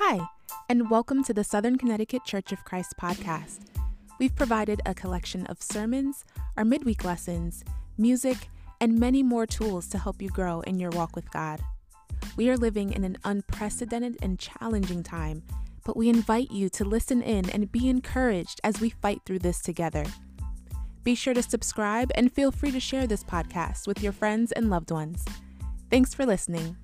Hi, and welcome to the Southern Connecticut Church of Christ podcast. We've provided a collection of sermons, our midweek lessons, music, and many more tools to help you grow in your walk with God. We are living in an unprecedented and challenging time, but we invite you to listen in and be encouraged as we fight through this together. Be sure to subscribe and feel free to share this podcast with your friends and loved ones. Thanks for listening.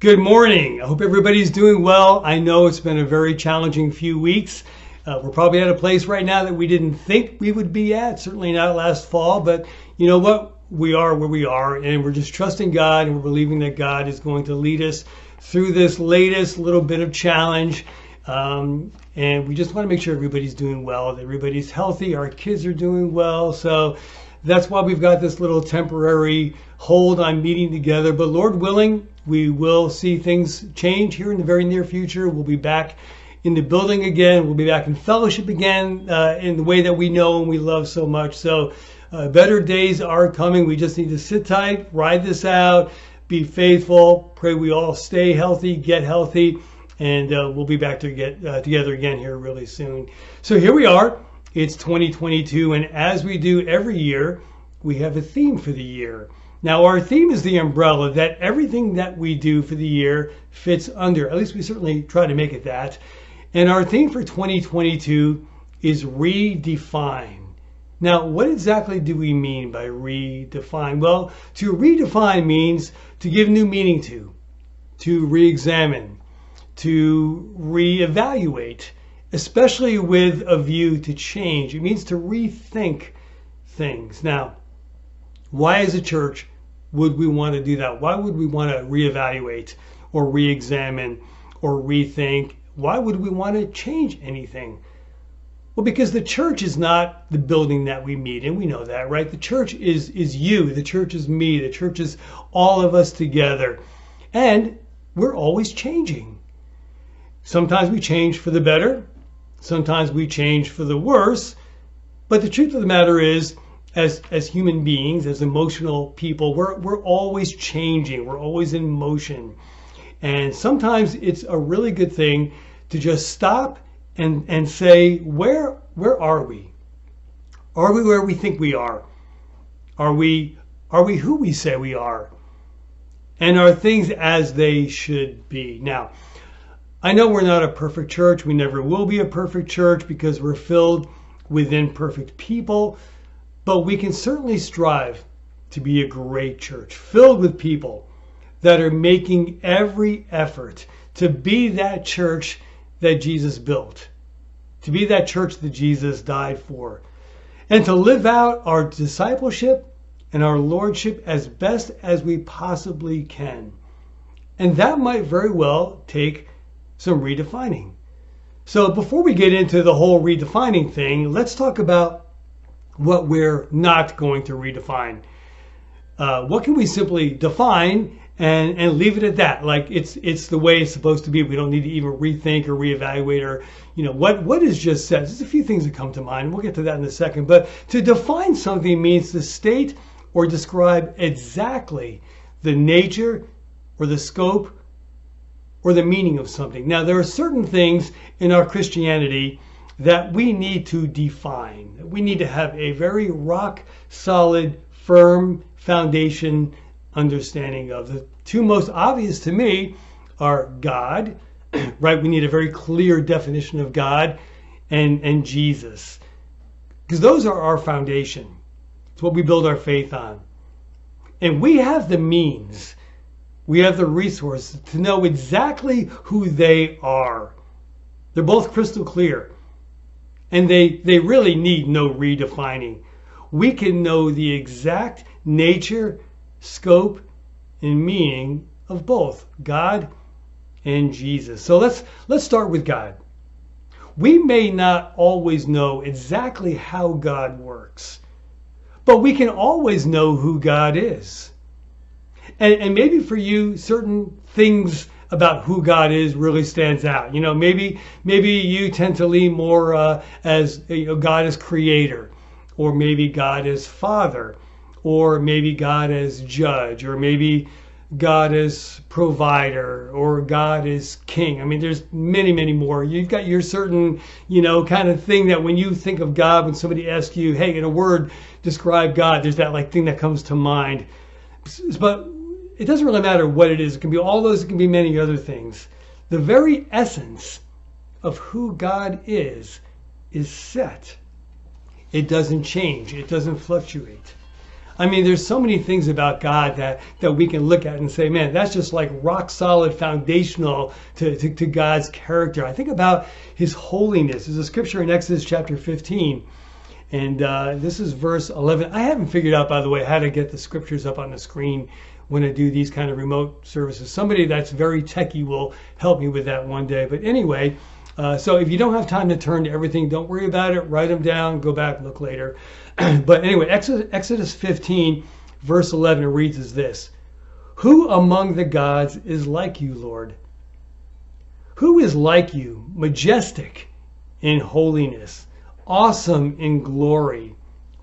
Good morning. I hope everybody's doing well. I know it's been a very challenging few weeks. Uh, we're probably at a place right now that we didn't think we would be at, certainly not last fall, but you know what? We are where we are, and we're just trusting God and we're believing that God is going to lead us through this latest little bit of challenge. Um, and we just want to make sure everybody's doing well, that everybody's healthy, our kids are doing well. So that's why we've got this little temporary hold on meeting together. But Lord willing, we will see things change here in the very near future. We'll be back in the building again. We'll be back in fellowship again uh, in the way that we know and we love so much. So uh, better days are coming. We just need to sit tight, ride this out, be faithful. Pray we all stay healthy, get healthy, and uh, we'll be back to get uh, together again here really soon. So here we are. It's 2022, and as we do every year, we have a theme for the year. Now, our theme is the umbrella that everything that we do for the year fits under. At least we certainly try to make it that. And our theme for 2022 is redefine. Now, what exactly do we mean by redefine? Well, to redefine means to give new meaning to, to re examine, to reevaluate especially with a view to change. It means to rethink things. Now, why is a church would we want to do that? Why would we want to reevaluate or re-examine or rethink? Why would we want to change anything? Well, because the church is not the building that we meet, and we know that, right? The church is is you, the church is me, the church is all of us together. And we're always changing. Sometimes we change for the better, Sometimes we change for the worse. But the truth of the matter is, as as human beings, as emotional people, we're we're always changing. We're always in motion. And sometimes it's a really good thing to just stop and and say, where where are we? Are we where we think we are? Are we are we who we say we are? And are things as they should be? Now, I know we're not a perfect church. We never will be a perfect church because we're filled with imperfect people. But we can certainly strive to be a great church filled with people that are making every effort to be that church that Jesus built, to be that church that Jesus died for, and to live out our discipleship and our lordship as best as we possibly can. And that might very well take some redefining. So before we get into the whole redefining thing, let's talk about what we're not going to redefine. Uh, what can we simply define and, and leave it at that? Like it's it's the way it's supposed to be. We don't need to even rethink or reevaluate or you know what what is just said. There's a few things that come to mind. We'll get to that in a second. But to define something means to state or describe exactly the nature or the scope or the meaning of something. Now, there are certain things in our Christianity that we need to define. We need to have a very rock solid, firm foundation understanding of. The two most obvious to me are God, right? We need a very clear definition of God and, and Jesus. Because those are our foundation. It's what we build our faith on. And we have the means we have the resources to know exactly who they are. They're both crystal clear. And they, they really need no redefining. We can know the exact nature, scope, and meaning of both God and Jesus. So let's let's start with God. We may not always know exactly how God works, but we can always know who God is. And, and maybe for you, certain things about who God is really stands out. You know, maybe maybe you tend to lean more uh, as you know, God as creator, or maybe God as father, or maybe God as judge, or maybe God is provider or God is king. I mean, there's many, many more. You've got your certain, you know, kind of thing that when you think of God, when somebody asks you, hey, in a word, describe God, there's that like thing that comes to mind. But it doesn't really matter what it is. It can be all those, it can be many other things. The very essence of who God is is set. It doesn't change. It doesn't fluctuate. I mean, there's so many things about God that, that we can look at and say, man, that's just like rock solid, foundational to, to, to God's character. I think about his holiness. There's a scripture in Exodus chapter 15. And uh, this is verse 11. I haven't figured out, by the way, how to get the scriptures up on the screen when I do these kind of remote services. Somebody that's very techy will help me with that one day. But anyway, uh, so if you don't have time to turn to everything, don't worry about it. Write them down. Go back, look later. but anyway, Exodus, Exodus 15, verse 11 it reads as this Who among the gods is like you, Lord? Who is like you, majestic in holiness, awesome in glory,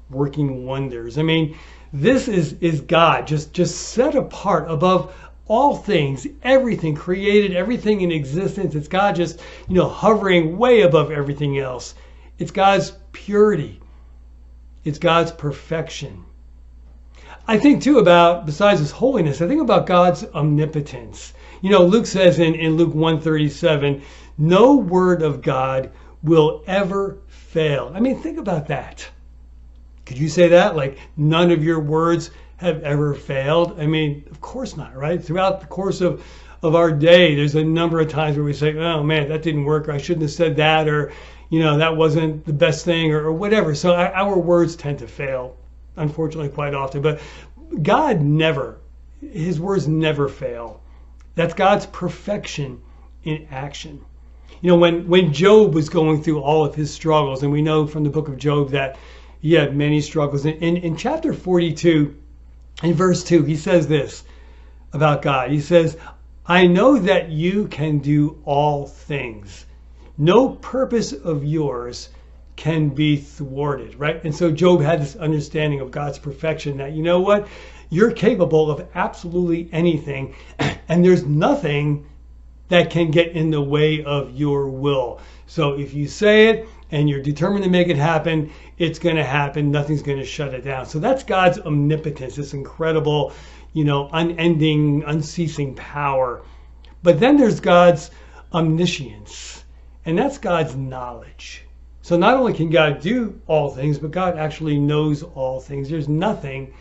working wonders? I mean, this is, is God just, just set apart above all things, everything created, everything in existence. It's God just, you know, hovering way above everything else. It's God's purity. It's God's perfection. I think too about, besides his holiness, I think about God's omnipotence. You know, Luke says in, in Luke 137, no word of God will ever fail. I mean, think about that. Could you say that? Like, none of your words have ever failed? I mean, of course not, right? Throughout the course of, of our day, there's a number of times where we say, oh man, that didn't work, or I shouldn't have said that, or you know, that wasn't the best thing or, or whatever. So our, our words tend to fail, unfortunately, quite often. But God never, his words never fail. That's God's perfection in action. You know, when, when Job was going through all of his struggles, and we know from the book of Job that he had many struggles. In, in, in chapter 42, in verse 2, he says this about God. He says, I know that you can do all things no purpose of yours can be thwarted, right? And so Job had this understanding of God's perfection that, you know what? You're capable of absolutely anything, and there's nothing that can get in the way of your will. So if you say it and you're determined to make it happen, it's going to happen. Nothing's going to shut it down. So that's God's omnipotence, this incredible, you know, unending, unceasing power. But then there's God's omniscience and that's God's knowledge. So not only can God do all things, but God actually knows all things. There's nothing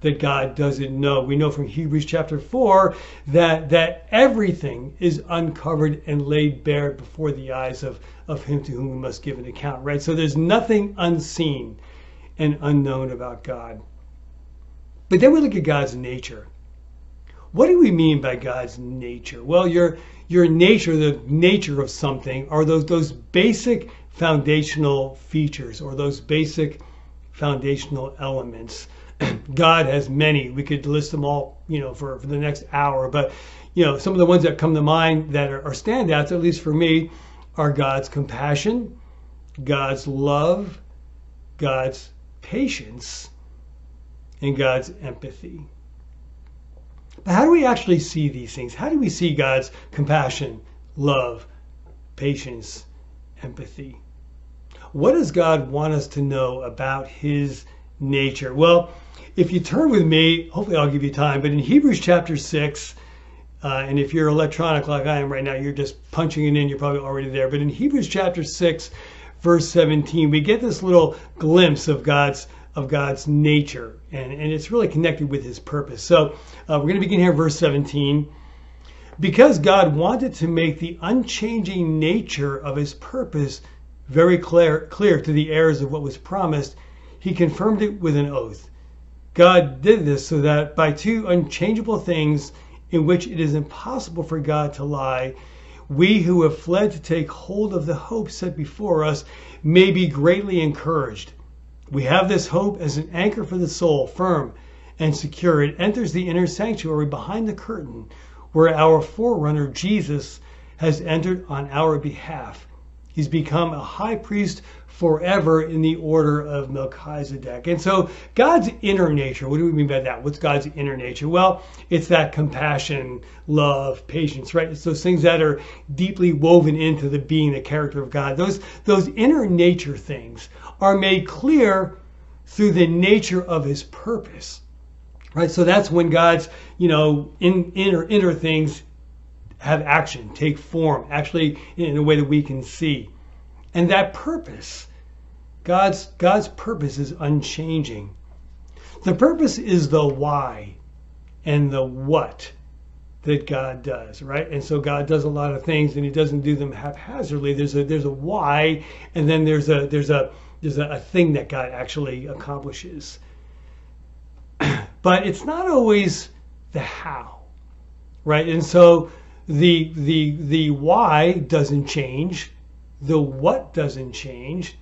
that God doesn't know. We know from Hebrews chapter 4 that, that everything is uncovered and laid bare before the eyes of, of him to whom we must give an account, right? So there's nothing unseen and unknown about God. But then we look at God's nature. What do we mean by God's nature? Well, your your nature, the nature of something, are those those basic foundational features or those basic foundational elements. God has many. We could list them all, you know, for, for the next hour. But, you know, some of the ones that come to mind that are, are standouts, at least for me, are God's compassion, God's love, God's patience, and God's empathy. But how do we actually see these things? How do we see God's compassion, love, patience, empathy? What does God want us to know about his nature? Well, if you turn with me, hopefully I'll give you time, but in Hebrews chapter 6, uh, and if you're electronic like I am right now, you're just punching it in, you're probably already there. But in Hebrews chapter 6, verse 17, we get this little glimpse of God's of God's nature, and, and it's really connected with his purpose. So uh, we're going to begin here, verse 17. Because God wanted to make the unchanging nature of his purpose very clear, clear to the heirs of what was promised, he confirmed it with an oath. God did this so that by two unchangeable things in which it is impossible for God to lie, we who have fled to take hold of the hope set before us may be greatly encouraged. We have this hope as an anchor for the soul, firm and secure. It enters the inner sanctuary behind the curtain where our forerunner Jesus has entered on our behalf. He's become a high priest forever in the order of Melchizedek. And so God's inner nature, what do we mean by that? What's God's inner nature? Well, it's that compassion, love, patience, right? It's those things that are deeply woven into the being, the character of God. Those those inner nature things are made clear through the nature of his purpose. Right? So that's when God's, you know, in inner inner things have action, take form, actually in a way that we can see. And that purpose God's, God's purpose is unchanging. The purpose is the why and the what that God does, right? And so God does a lot of things and he doesn't do them haphazardly. There's a there's a why and then there's a there's a there's a, a thing that God actually accomplishes. but it's not always the how. Right? And so the the the why doesn't change, the what doesn't change,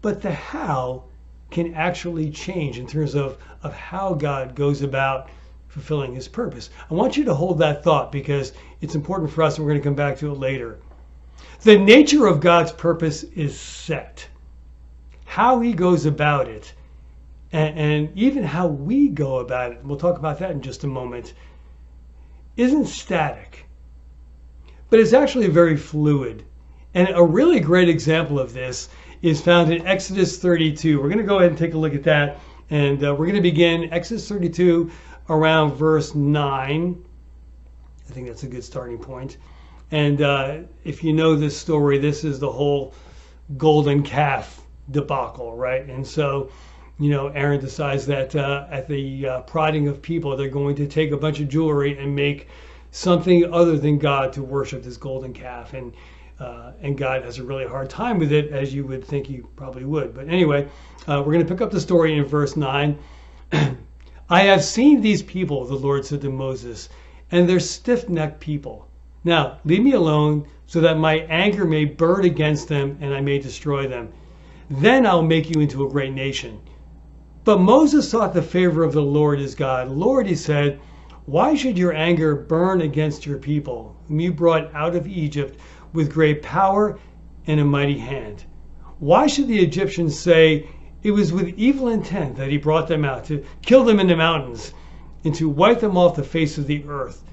but the how can actually change in terms of, of how God goes about fulfilling his purpose. I want you to hold that thought because it's important for us and we're going to come back to it later. The nature of God's purpose is set. How he goes about it, and, and even how we go about it, we'll talk about that in just a moment, isn't static, but it's actually very fluid. And a really great example of this is found in Exodus 32. We're going to go ahead and take a look at that. And uh, we're going to begin Exodus 32 around verse 9. I think that's a good starting point. And uh, if you know this story, this is the whole golden calf debacle, right? And so, you know, Aaron decides that uh, at the uh, prodding of people, they're going to take a bunch of jewelry and make something other than God to worship this golden calf. And uh, and God has a really hard time with it, as you would think he probably would. But anyway, uh, we're going to pick up the story in verse 9. I have seen these people, the Lord said to Moses, and they're stiff necked people. Now, leave me alone so that my anger may burn against them and I may destroy them. Then I'll make you into a great nation. But Moses sought the favor of the Lord his God. Lord, he said, why should your anger burn against your people, whom you brought out of Egypt with great power and a mighty hand. Why should the Egyptians say it was with evil intent that he brought them out to kill them in the mountains and to wipe them off the face of the earth?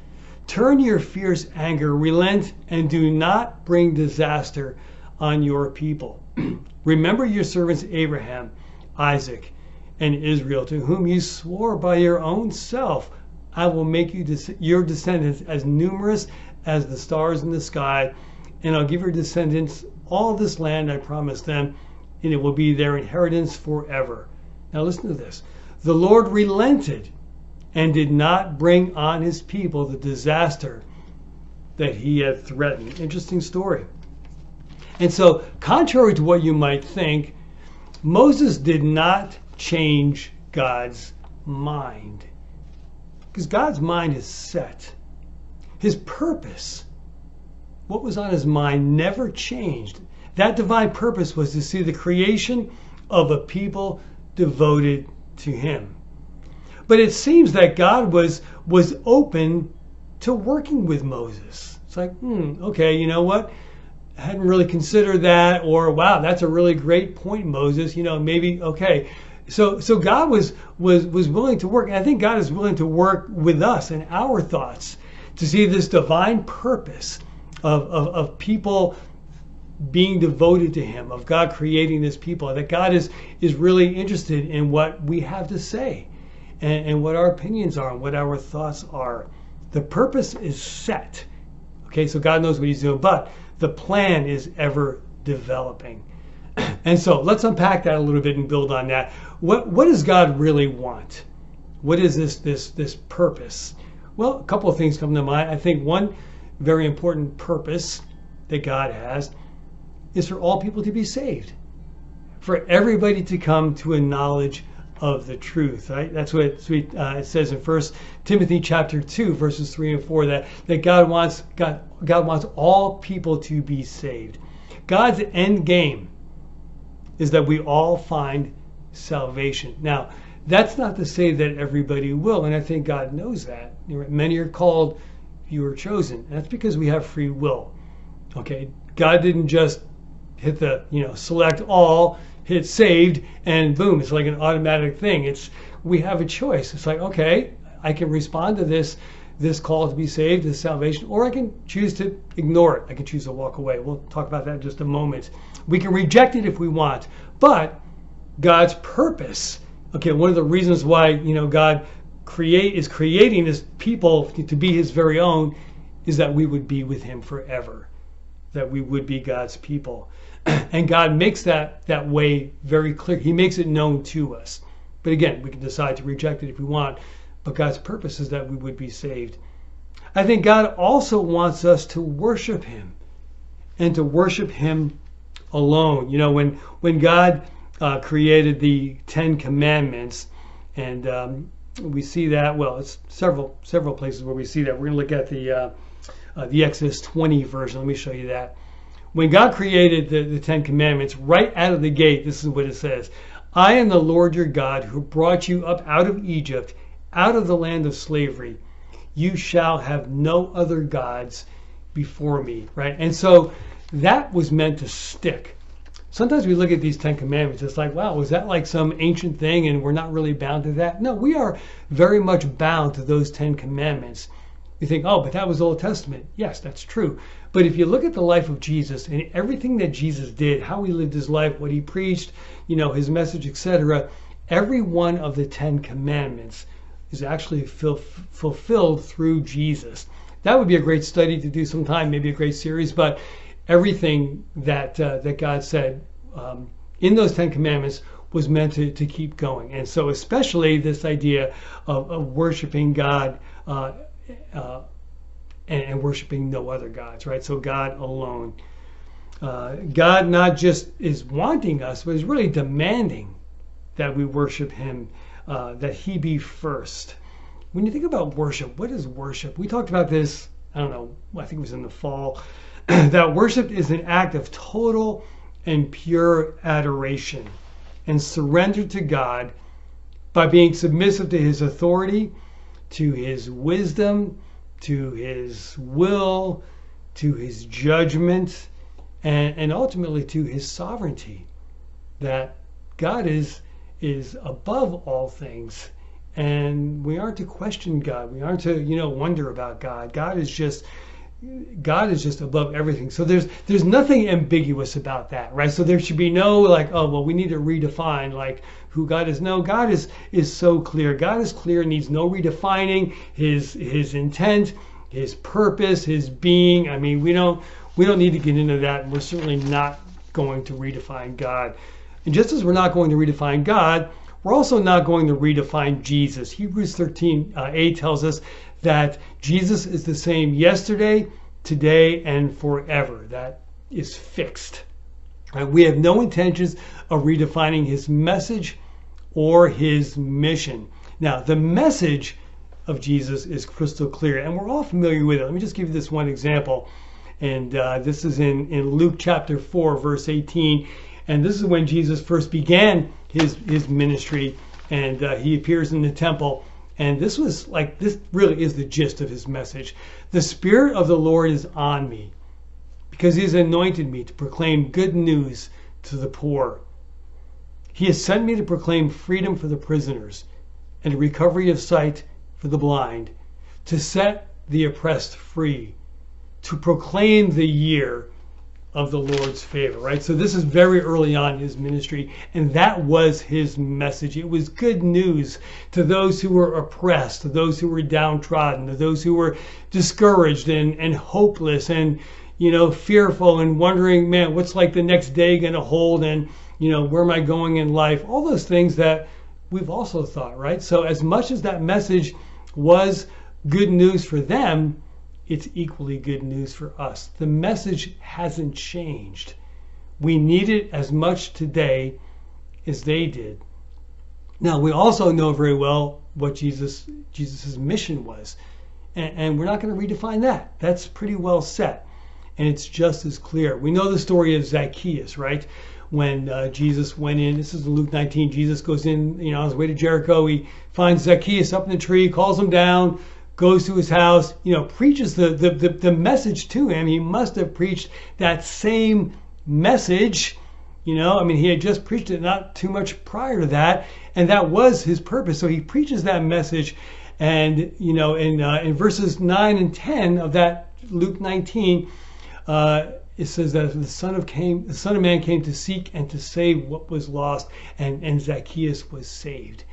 Turn your fierce anger, relent, and do not bring disaster on your people. Remember your servants Abraham, Isaac, and Israel, to whom you swore by your own self, I will make you your descendants as numerous as the stars in the sky and I'll give your descendants all this land I promised them, and it will be their inheritance forever. Now listen to this. The Lord relented and did not bring on his people the disaster that he had threatened. Interesting story. And so, contrary to what you might think, Moses did not change God's mind. Because God's mind is set. His purpose what was on his mind never changed. That divine purpose was to see the creation of a people devoted to him. But it seems that God was was open to working with Moses. It's like, hmm, okay, you know what? I hadn't really considered that, or wow, that's a really great point, Moses. You know, maybe okay. So so God was was was willing to work, and I think God is willing to work with us and our thoughts to see this divine purpose of, of, of people being devoted to him, of God creating this people, that God is, is really interested in what we have to say and, and what our opinions are and what our thoughts are. The purpose is set. Okay, so God knows what he's doing, but the plan is ever developing. And so let's unpack that a little bit and build on that. What what does God really want? What is this this this purpose? Well, a couple of things come to mind. I think one very important purpose that God has is for all people to be saved, for everybody to come to a knowledge of the truth. Right? That's what it, uh, it says in First Timothy chapter two, verses three and four. That that God wants God God wants all people to be saved. God's end game is that we all find salvation. Now, that's not to say that everybody will, and I think God knows that. Many are called, you were chosen. That's because we have free will. Okay? God didn't just hit the you know select all, hit saved, and boom, it's like an automatic thing. It's we have a choice. It's like okay, I can respond to this this call to be saved, this salvation, or I can choose to ignore it. I can choose to walk away. We'll talk about that in just a moment. We can reject it if we want, but God's purpose. Okay, one of the reasons why you know God create is creating his people to be His very own is that we would be with Him forever, that we would be God's people, and God makes that that way very clear. He makes it known to us. But again, we can decide to reject it if we want. But God's purpose is that we would be saved. I think God also wants us to worship Him and to worship Him alone. You know, when when God uh, created the Ten Commandments, and um, we see that. Well, it's several several places where we see that. We're going to look at the uh, uh, the Exodus 20 version. Let me show you that. When God created the, the Ten Commandments, right out of the gate, this is what it says: "I am the Lord your God who brought you up out of Egypt, out of the land of slavery. You shall have no other gods before me." Right, and so that was meant to stick sometimes we look at these Ten Commandments, it's like, wow, was that like some ancient thing and we're not really bound to that? No, we are very much bound to those Ten Commandments. You think, oh, but that was Old Testament. Yes, that's true. But if you look at the life of Jesus and everything that Jesus did, how he lived his life, what he preached, you know, his message, etc., every one of the Ten Commandments is actually fulfilled through Jesus. That would be a great study to do sometime, maybe a great series, but everything that uh, that God said um, in those Ten Commandments was meant to, to keep going. And so, especially this idea of, of worshiping God uh, uh, and, and, worshiping no other gods, right? So, God alone. Uh, God not just is wanting us, but is really demanding that we worship Him, uh, that He be first. When you think about worship, what is worship? We talked about this, I don't know, I think it was in the fall. that worship is an act of total and pure adoration and surrender to God by being submissive to his authority, to his wisdom, to his will, to his judgment, and, and ultimately to his sovereignty. That God is is above all things and we aren't to question God. We aren't to, you know, wonder about God. God is just God is just above everything. So there's there's nothing ambiguous about that, right? So there should be no like, oh well, we need to redefine like who God is. No, God is is so clear. God is clear, needs no redefining his his intent, his purpose, his being. I mean, we don't we don't need to get into that. We're certainly not going to redefine God. And just as we're not going to redefine God, we're also not going to redefine Jesus. Hebrews 13 uh, 8 tells us that Jesus is the same yesterday, today, and forever. That is fixed. Right? We have no intentions of redefining his message or his mission. Now, the message of Jesus is crystal clear, and we're all familiar with it. Let me just give you this one example. And uh, this is in, in Luke chapter 4, verse 18. And this is when Jesus first began his, his ministry. And uh, he appears in the temple and this was like, this really is the gist of his message. The Spirit of the Lord is on me because he has anointed me to proclaim good news to the poor. He has sent me to proclaim freedom for the prisoners and recovery of sight for the blind, to set the oppressed free, to proclaim the year of the Lord's favor, right? So this is very early on in his ministry, and that was his message. It was good news to those who were oppressed, to those who were downtrodden, to those who were discouraged and, and hopeless and you know fearful and wondering, man, what's like the next day going to hold, and you know where am I going in life? All those things that we've also thought, right? So as much as that message was good news for them it's equally good news for us. The message hasn't changed. We need it as much today as they did. Now we also know very well what Jesus Jesus's mission was, and, and we're not going to redefine that. That's pretty well set, and it's just as clear. We know the story of Zacchaeus, right? When uh, Jesus went in, this is Luke 19. Jesus goes in, you know, on his way to Jericho. He finds Zacchaeus up in the tree, calls him down, goes to his house, you know, preaches the, the, the, the, message to him. He must have preached that same message. You know, I mean, he had just preached it not too much prior to that, and that was his purpose. So he preaches that message, and you know, in uh, in verses nine and ten of that Luke 19, uh, it says that the son of came, the son of man came to seek and to save what was lost, and and Zacchaeus was saved,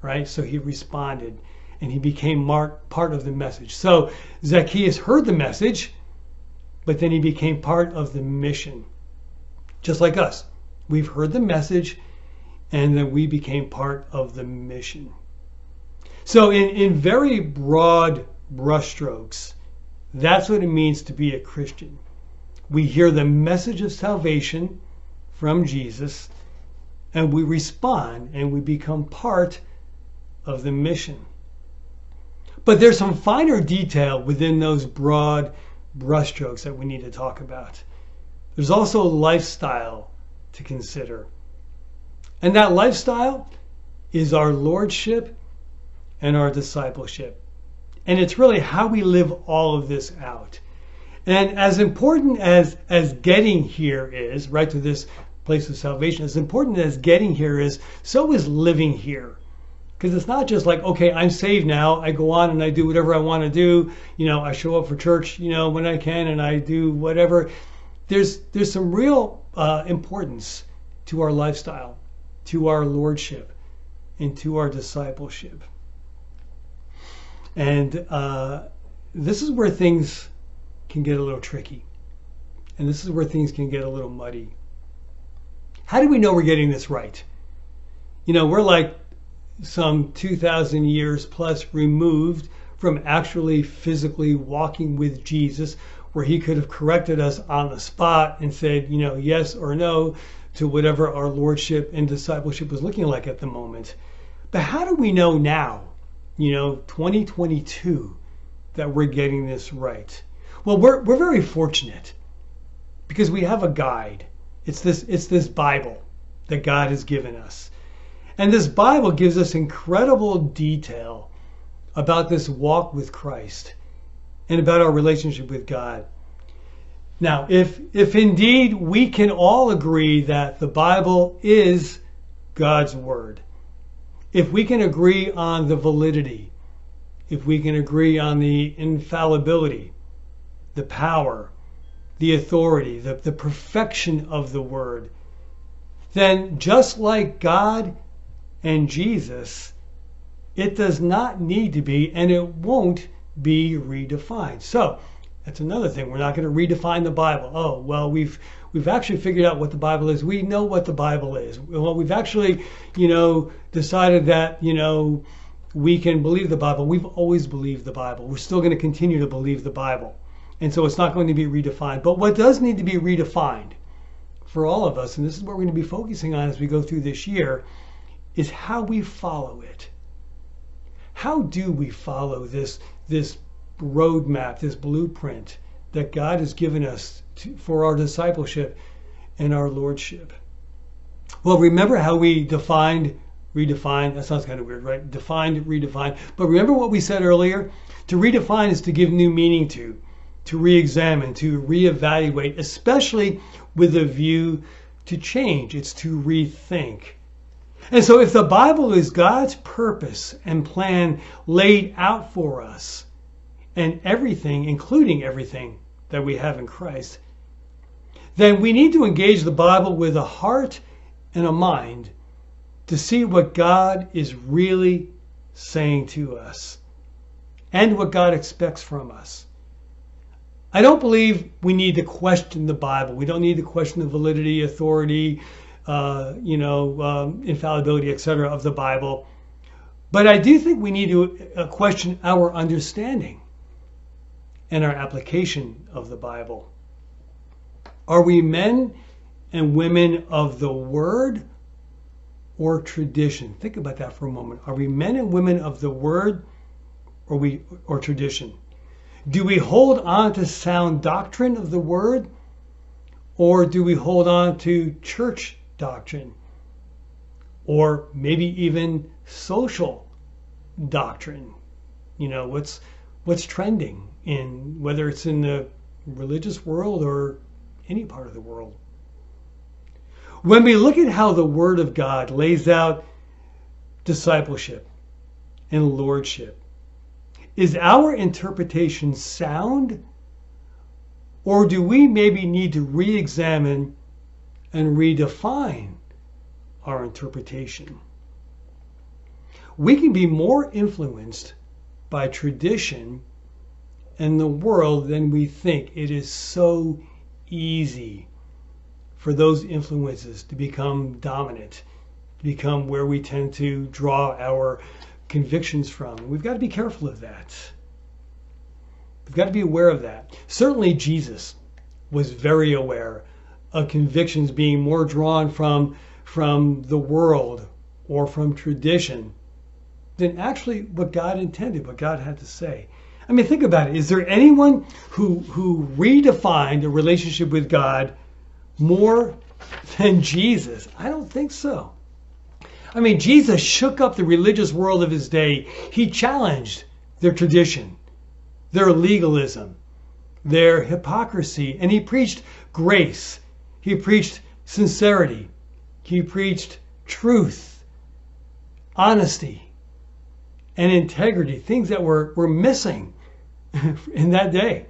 right? So he responded, and he became part of the message. So Zacchaeus heard the message, but then he became part of the mission, just like us. We've heard the message, and then we became part of the mission. So in in very broad brushstrokes, that's what it means to be a Christian we hear the message of salvation from Jesus and we respond and we become part of the mission. But there's some finer detail within those broad brushstrokes that we need to talk about. There's also a lifestyle to consider. And that lifestyle is our lordship and our discipleship. And it's really how we live all of this out. And as important as as getting here is, right to this place of salvation, as important as getting here is, so is living here. Because it's not just like, okay, I'm saved now. I go on and I do whatever I want to do. You know, I show up for church, you know, when I can, and I do whatever. There's there's some real uh, importance to our lifestyle, to our lordship, and to our discipleship. And uh, this is where things can get a little tricky. And this is where things can get a little muddy. How do we know we're getting this right? You know, we're like some 2,000 years plus removed from actually physically walking with Jesus, where he could have corrected us on the spot and said, you know, yes or no to whatever our lordship and discipleship was looking like at the moment. But how do we know now, you know, 2022, that we're getting this right? Well, we're, we're very fortunate because we have a guide. It's this, it's this Bible that God has given us. And this Bible gives us incredible detail about this walk with Christ and about our relationship with God. Now, if, if indeed we can all agree that the Bible is God's Word, if we can agree on the validity, if we can agree on the infallibility, the power, the authority, the, the perfection of the Word, then just like God and Jesus, it does not need to be and it won't be redefined. So that's another thing. We're not going to redefine the Bible. Oh, well, we've we've actually figured out what the Bible is. We know what the Bible is. Well, we've actually, you know, decided that, you know, we can believe the Bible. We've always believed the Bible. We're still going to continue to believe the Bible. And so it's not going to be redefined. But what does need to be redefined for all of us, and this is what we're going to be focusing on as we go through this year, is how we follow it. How do we follow this, this roadmap, this blueprint that God has given us to, for our discipleship and our lordship? Well, remember how we defined, redefined, that sounds kind of weird, right? Defined, redefined. But remember what we said earlier? To redefine is to give new meaning to to re examine, to re-evaluate, especially with a view to change. It's to rethink. And so, if the Bible is God's purpose and plan laid out for us, and everything, including everything that we have in Christ, then we need to engage the Bible with a heart and a mind to see what God is really saying to us and what God expects from us. I don't believe we need to question the Bible. We don't need to question the validity, authority, uh, you know, um, infallibility, etc. of the Bible. But I do think we need to uh, question our understanding and our application of the Bible. Are we men and women of the Word or tradition? Think about that for a moment. Are we men and women of the Word or we or tradition? Do we hold on to sound doctrine of the word? Or do we hold on to church doctrine? Or maybe even social doctrine? You know, what's what's trending in whether it's in the religious world or any part of the world. When we look at how the Word of God lays out discipleship and lordship, is our interpretation sound? Or do we maybe need to re examine and redefine our interpretation? We can be more influenced by tradition and the world than we think. It is so easy for those influences to become dominant, to become where we tend to draw our convictions from. We've got to be careful of that. We've got to be aware of that. Certainly, Jesus was very aware of convictions being more drawn from, from the world or from tradition than actually what God intended, what God had to say. I mean, think about it. Is there anyone who, who redefined a relationship with God more than Jesus? I don't think so. I mean, Jesus shook up the religious world of his day. He challenged their tradition, their legalism, their hypocrisy, and he preached grace. He preached sincerity. He preached truth, honesty, and integrity, things that were, were missing in that day.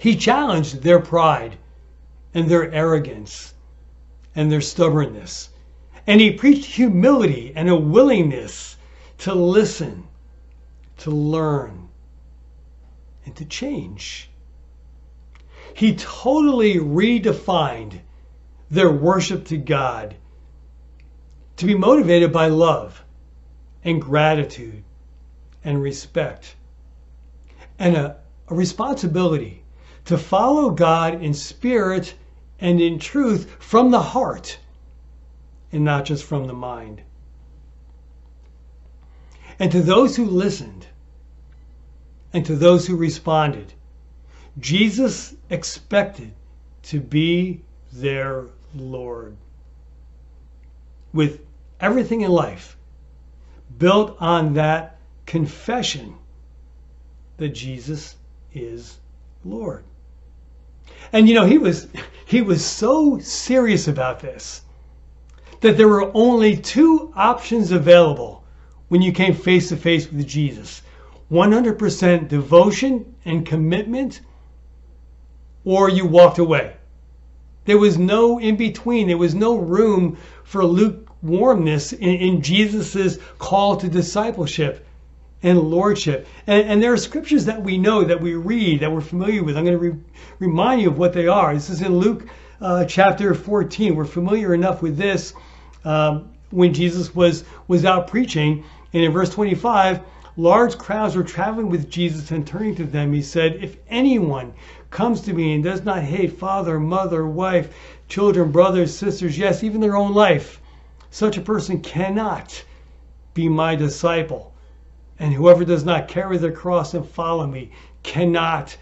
He challenged their pride and their arrogance and their stubbornness. And he preached humility and a willingness to listen, to learn, and to change. He totally redefined their worship to God to be motivated by love and gratitude and respect and a, a responsibility to follow God in spirit and in truth from the heart and not just from the mind. And to those who listened and to those who responded, Jesus expected to be their Lord. With everything in life built on that confession that Jesus is Lord. And you know, he was he was so serious about this that there were only two options available when you came face to face with Jesus. 100% devotion and commitment or you walked away. There was no in between. There was no room for lukewarmness in, in Jesus' call to discipleship and lordship. And, and, there are scriptures that we know, that we read, that we're familiar with. I'm going to re- remind you of what they are. This is in Luke uh, chapter 14. We're familiar enough with this um, when Jesus was, was out preaching. And in verse 25, large crowds were traveling with Jesus and turning to them, he said, If anyone comes to me and does not hate father, mother, wife, children, brothers, sisters, yes, even their own life, such a person cannot be my disciple. And whoever does not carry their cross and follow me cannot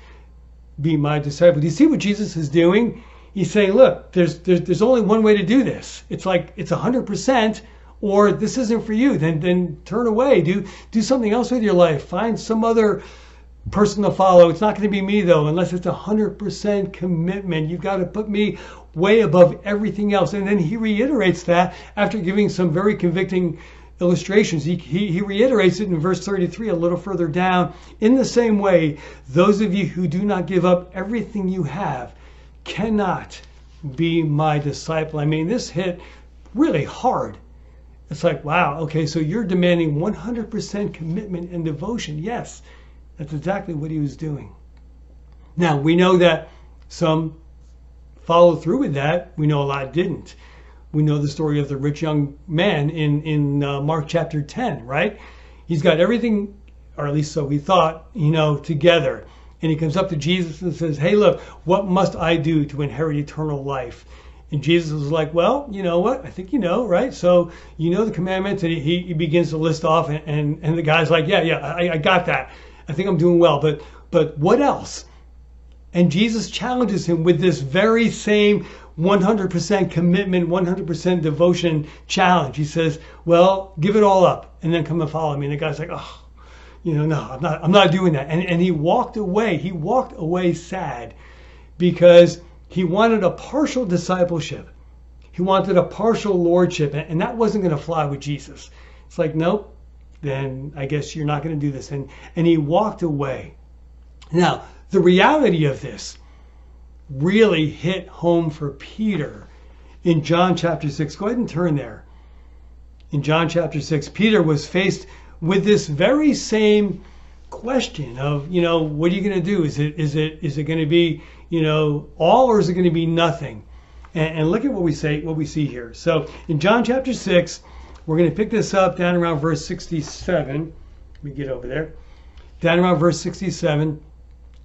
be my disciple. Do you see what Jesus is doing? He's saying, look, there's, there's, there's only one way to do this. It's like it's 100% or this isn't for you. Then, then turn away. Do, do something else with your life. Find some other person to follow. It's not going to be me though, unless it's 100% commitment. You've got to put me way above everything else. And then he reiterates that after giving some very convicting illustrations. He, he, he, reiterates it in verse 33 a little further down. In the same way, those of you who do not give up everything you have cannot be my disciple. I mean, this hit really hard. It's like, wow, okay, so you're demanding 100% commitment and devotion. Yes, that's exactly what he was doing. Now, we know that some followed through with that. We know a lot didn't we know the story of the rich young man in in uh, Mark chapter 10, right? He's got everything, or at least so he thought, you know, together. And he comes up to Jesus and says, "Hey, look, what must I do to inherit eternal life?" And Jesus was like, "Well, you know what? I think you know, right? So you know the commandments." And he, he begins to list off, and, and, and the guy's like, "Yeah, yeah, I, I got that. I think I'm doing well, but but what else?" And Jesus challenges him with this very same 100% commitment, 100% devotion challenge. He says, "Well, give it all up and then come and follow me." And the guy's like, "Oh, you know, no, I'm not. I'm not doing that." And and he walked away. He walked away sad because he wanted a partial discipleship. He wanted a partial lordship, and that wasn't going to fly with Jesus. It's like, nope, then I guess you're not going to do this. And, and he walked away. Now, the reality of this really hit home for Peter in John chapter 6. Go ahead and turn there. In John chapter 6, Peter was faced with this very same question of, you know, what are you going to do? Is it is it is it going to be, you know, all or is it going to be nothing? And, and look at what we say, what we see here. So in John chapter 6, we're going to pick this up down around verse 67. Let me get over there. Down around verse 67.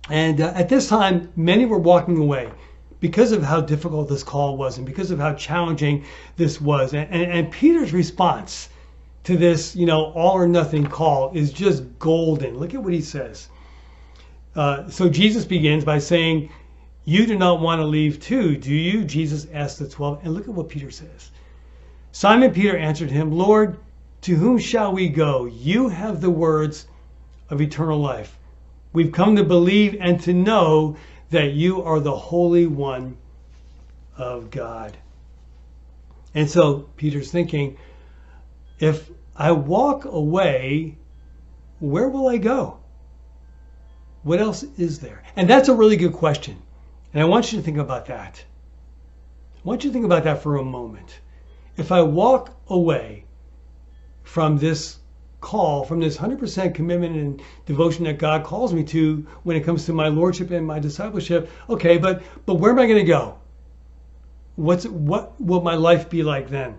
And uh, at this time, many were walking away because of how difficult this call was and because of how challenging this was. And, and, and Peter's response to this, you know, all or nothing call is just golden. Look at what he says. Uh, so Jesus begins by saying, You do not want to leave too, do you? Jesus asked the twelve. And look at what Peter says. Simon Peter answered him, Lord, to whom shall we go? You have the words of eternal life. We've come to believe and to know that you are the Holy One of God. And so Peter's thinking, if I walk away, where will I go? What else is there? And that's a really good question. And I want you to think about that. I want you to think about that for a moment. If I walk away from this call, from this 100% commitment and devotion that God calls me to when it comes to my lordship and my discipleship, okay, but but where am I going to go? What's what will my life be like then?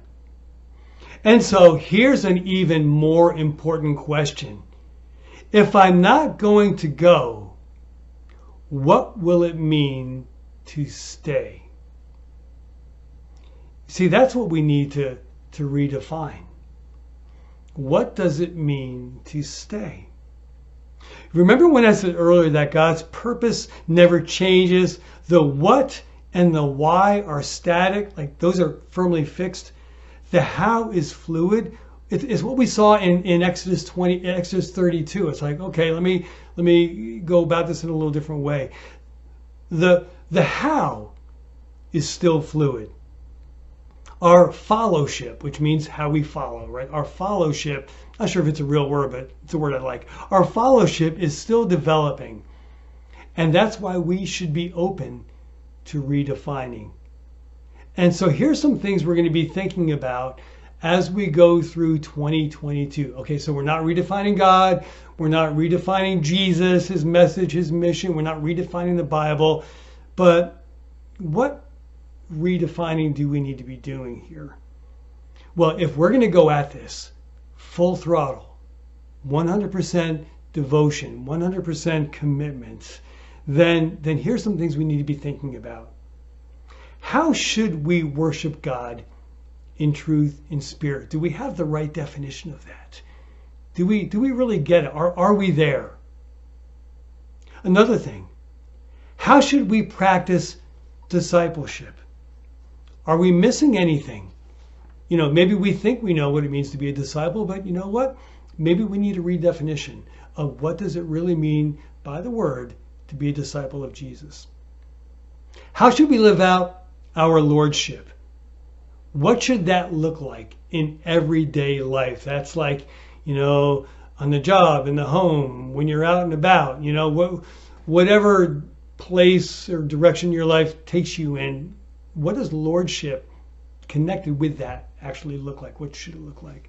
And so here's an even more important question. If I'm not going to go, what will it mean to stay? See, that's what we need to, to redefine. What does it mean to stay? Remember when I said earlier that God's purpose never changes? The what and the why are static, like those are firmly fixed. The how is fluid. It's what we saw in, in Exodus 20, Exodus 32. It's like, okay, let me let me go about this in a little different way. The the how is still fluid our followship, which means how we follow, right? Our followship, not sure if it's a real word, but it's a word I like. Our followship is still developing. And that's why we should be open to redefining. And so here's some things we're going to be thinking about as we go through 2022. Okay, so we're not redefining God, we're not redefining Jesus, his message, his mission, we're not redefining the Bible, but what redefining do we need to be doing here? Well, if we're going to go at this full throttle, 100% devotion, 100% commitment, then, then here's some things we need to be thinking about. How should we worship God in truth, in spirit? Do we have the right definition of that? Do we, do we really get it? Are, are we there? Another thing, how should we practice discipleship? Are we missing anything? You know, maybe we think we know what it means to be a disciple, but you know what? Maybe we need a redefinition of what does it really mean by the word to be a disciple of Jesus. How should we live out our lordship? What should that look like in everyday life? That's like, you know, on the job, in the home, when you're out and about, you know, what, whatever place or direction your life takes you in, what does lordship connected with that actually look like? What should it look like?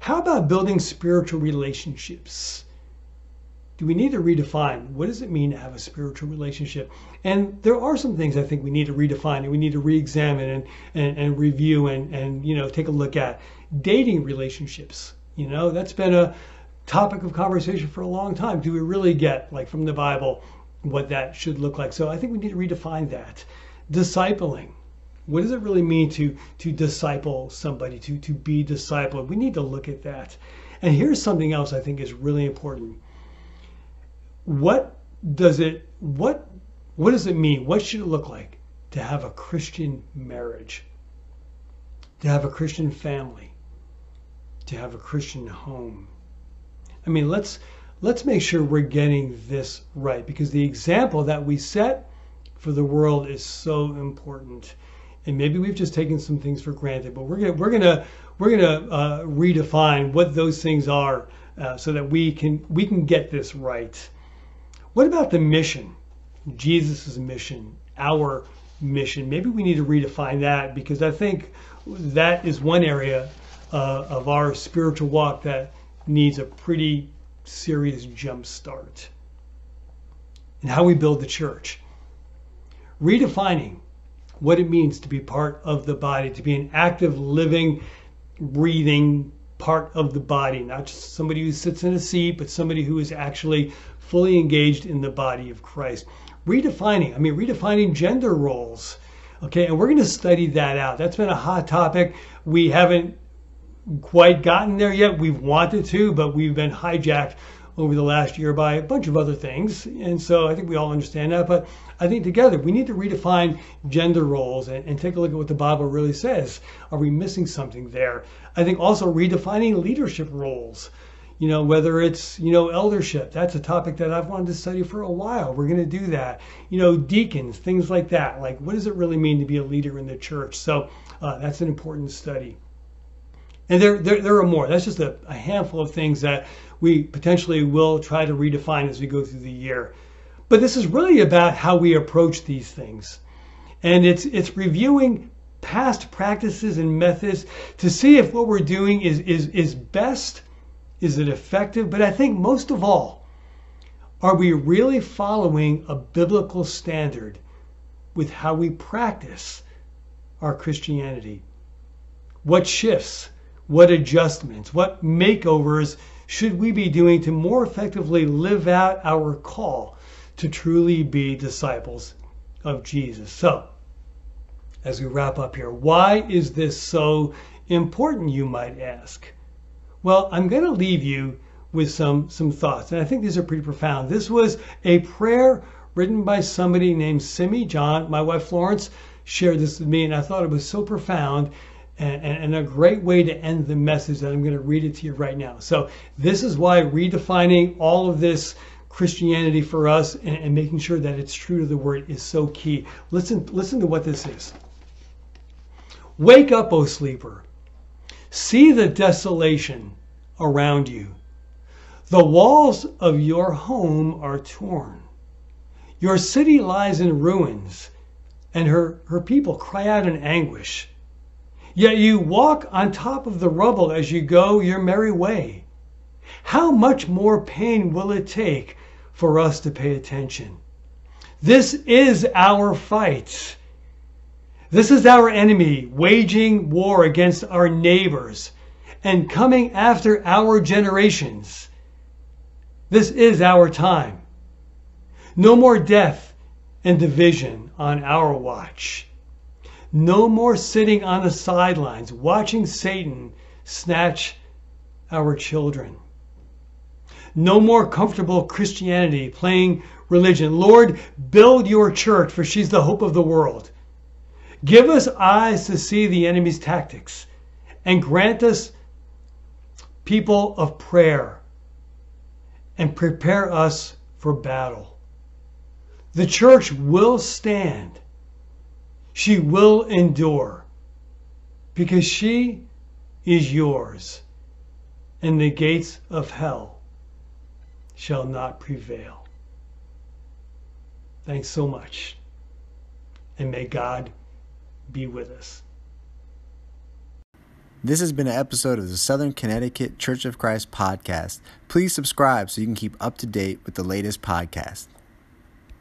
How about building spiritual relationships? Do we need to redefine what does it mean to have a spiritual relationship? And there are some things I think we need to redefine and we need to re-examine and, and, and review and, and you know take a look at dating relationships. You know, that's been a topic of conversation for a long time. Do we really get like from the Bible what that should look like? So I think we need to redefine that discipling. What does it really mean to to disciple somebody, to to be discipled? We need to look at that. And here's something else I think is really important. What does it what what does it mean? What should it look like to have a Christian marriage? To have a Christian family? To have a Christian home? I mean, let's let's make sure we're getting this right because the example that we set for the world is so important. and maybe we've just taken some things for granted. But we're gonna we're gonna we're gonna uh, redefine what those things are uh, so that we can we can get this right. What about the mission? Jesus' mission, our mission. Maybe we need to redefine that because I think that is one area uh, of our spiritual walk that needs a pretty serious jump start. And how we build the church. Redefining what it means to be part of the body, to be an active, living, breathing part of the body, not just somebody who sits in a seat, but somebody who is actually fully engaged in the body of Christ. Redefining, I mean, redefining gender roles. Okay, and we're going to study that out. That's been a hot topic. We haven't quite gotten there yet. We've wanted to, but we've been hijacked over the last year by a bunch of other things. And so I think we all understand that. But I think together we need to redefine gender roles and, and, take a look at what the Bible really says. Are we missing something there? I think also redefining leadership roles. You know, whether it's, you know, eldership, that's a topic that I've wanted to study for a while. We're going to do that. You know, deacons, things like that. Like, what does it really mean to be a leader in the church? So uh, that's an important study. And there, there, there are more. That's just a, a handful of things that we potentially will try to redefine as we go through the year. But this is really about how we approach these things. And it's, it's reviewing past practices and methods to see if what we're doing is, is, is best, is it effective, but I think most of all, are we really following a biblical standard with how we practice our Christianity? What shifts? What adjustments? What makeovers should we be doing to more effectively live out our call to truly be disciples of Jesus? So, as we wrap up here, why is this so important, you might ask? Well, I'm going to leave you with some, some thoughts, and I think these are pretty profound. This was a prayer written by somebody named Simi John. My wife Florence shared this with me, and I thought it was so profound and, and, a great way to end the message that I'm going to read it to you right now. So, this is why redefining all of this Christianity for us and, and making sure that it's true to the word is so key. Listen, listen to what this is. Wake up, O sleeper. See the desolation around you. The walls of your home are torn. Your city lies in ruins, and her, her people cry out in anguish. Yet you walk on top of the rubble as you go your merry way. How much more pain will it take for us to pay attention? This is our fight. This is our enemy waging war against our neighbors and coming after our generations. This is our time. No more death and division on our watch. No more sitting on the sidelines watching Satan snatch our children. No more comfortable Christianity playing religion. Lord, build your church, for she's the hope of the world. Give us eyes to see the enemy's tactics and grant us people of prayer and prepare us for battle. The church will stand she will endure because she is yours, and the gates of hell shall not prevail. Thanks so much, and may God be with us. This has been an episode of the Southern Connecticut Church of Christ podcast. Please subscribe so you can keep up to date with the latest podcast.